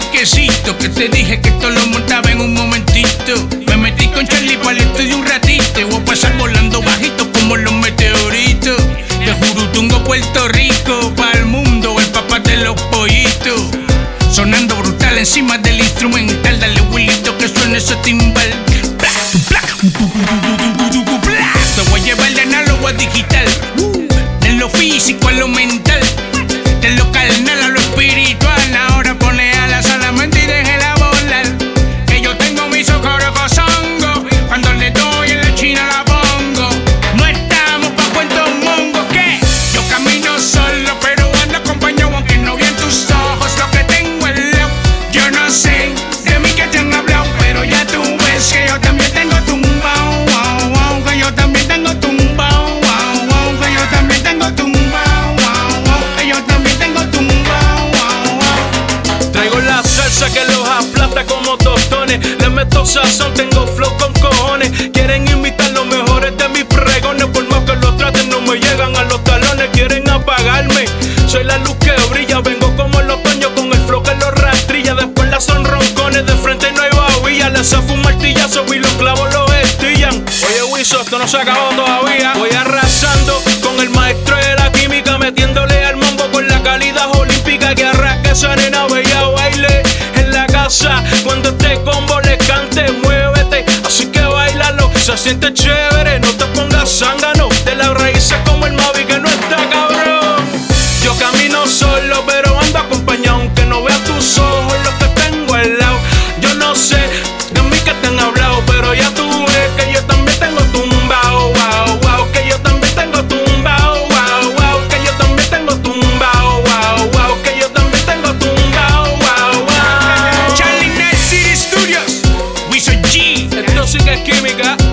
que te dije que esto lo montaba en un momentito. Me metí con Charlie para el estudio un ratito. Voy a pasar volando bajito como los meteoritos. De Jurutungo, Puerto Rico, para el mundo, el papá de los pollitos. Sonando brutal encima del instrumental. Dale Willito que suene ese timbal. Te voy a llevar de análogo a digital. De lo físico a lo mental. De lo carnal ya que yo también tengo tumbao. Wow, wow, que yo también tengo tumbao. Wow, wow, que yo también tengo tumbao. Wow, wow, que yo también tengo tumbao. Wow, wow. Traigo la salsa que los aplasta como tostones. Le meto sazón, tengo flow con cojones. Quieren imitar los mejores de mis pregones. Por más que lo traten, no me llegan a los talones. Quieren apagarme. Soy la luz que no se acabó todavía. Wow. Charlie